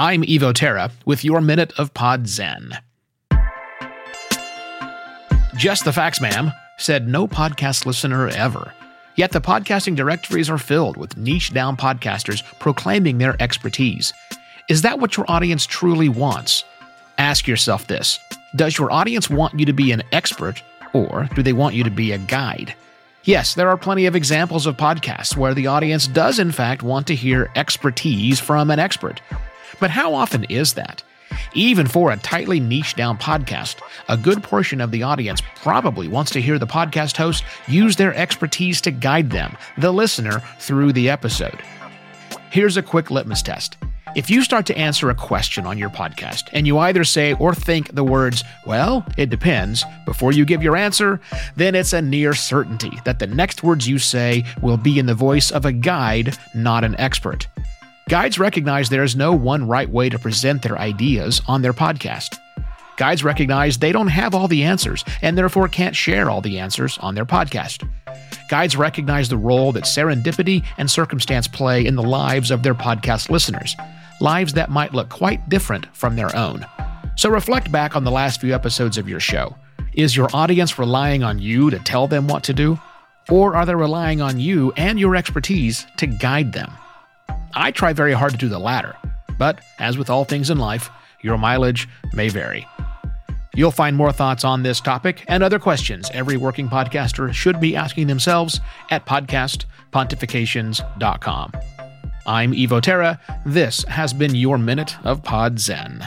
I'm Evo Terra with your minute of Pod Zen. Just the facts, ma'am, said no podcast listener ever. Yet the podcasting directories are filled with niche down podcasters proclaiming their expertise. Is that what your audience truly wants? Ask yourself this Does your audience want you to be an expert, or do they want you to be a guide? Yes, there are plenty of examples of podcasts where the audience does, in fact, want to hear expertise from an expert. But how often is that? Even for a tightly niche down podcast, a good portion of the audience probably wants to hear the podcast host use their expertise to guide them, the listener, through the episode. Here's a quick litmus test. If you start to answer a question on your podcast and you either say or think the words, well, it depends, before you give your answer, then it's a near certainty that the next words you say will be in the voice of a guide, not an expert. Guides recognize there is no one right way to present their ideas on their podcast. Guides recognize they don't have all the answers and therefore can't share all the answers on their podcast. Guides recognize the role that serendipity and circumstance play in the lives of their podcast listeners, lives that might look quite different from their own. So reflect back on the last few episodes of your show. Is your audience relying on you to tell them what to do? Or are they relying on you and your expertise to guide them? I try very hard to do the latter, but as with all things in life, your mileage may vary. You'll find more thoughts on this topic and other questions every working podcaster should be asking themselves at podcastpontifications.com. I'm Evo Terra. This has been your Minute of Pod Zen.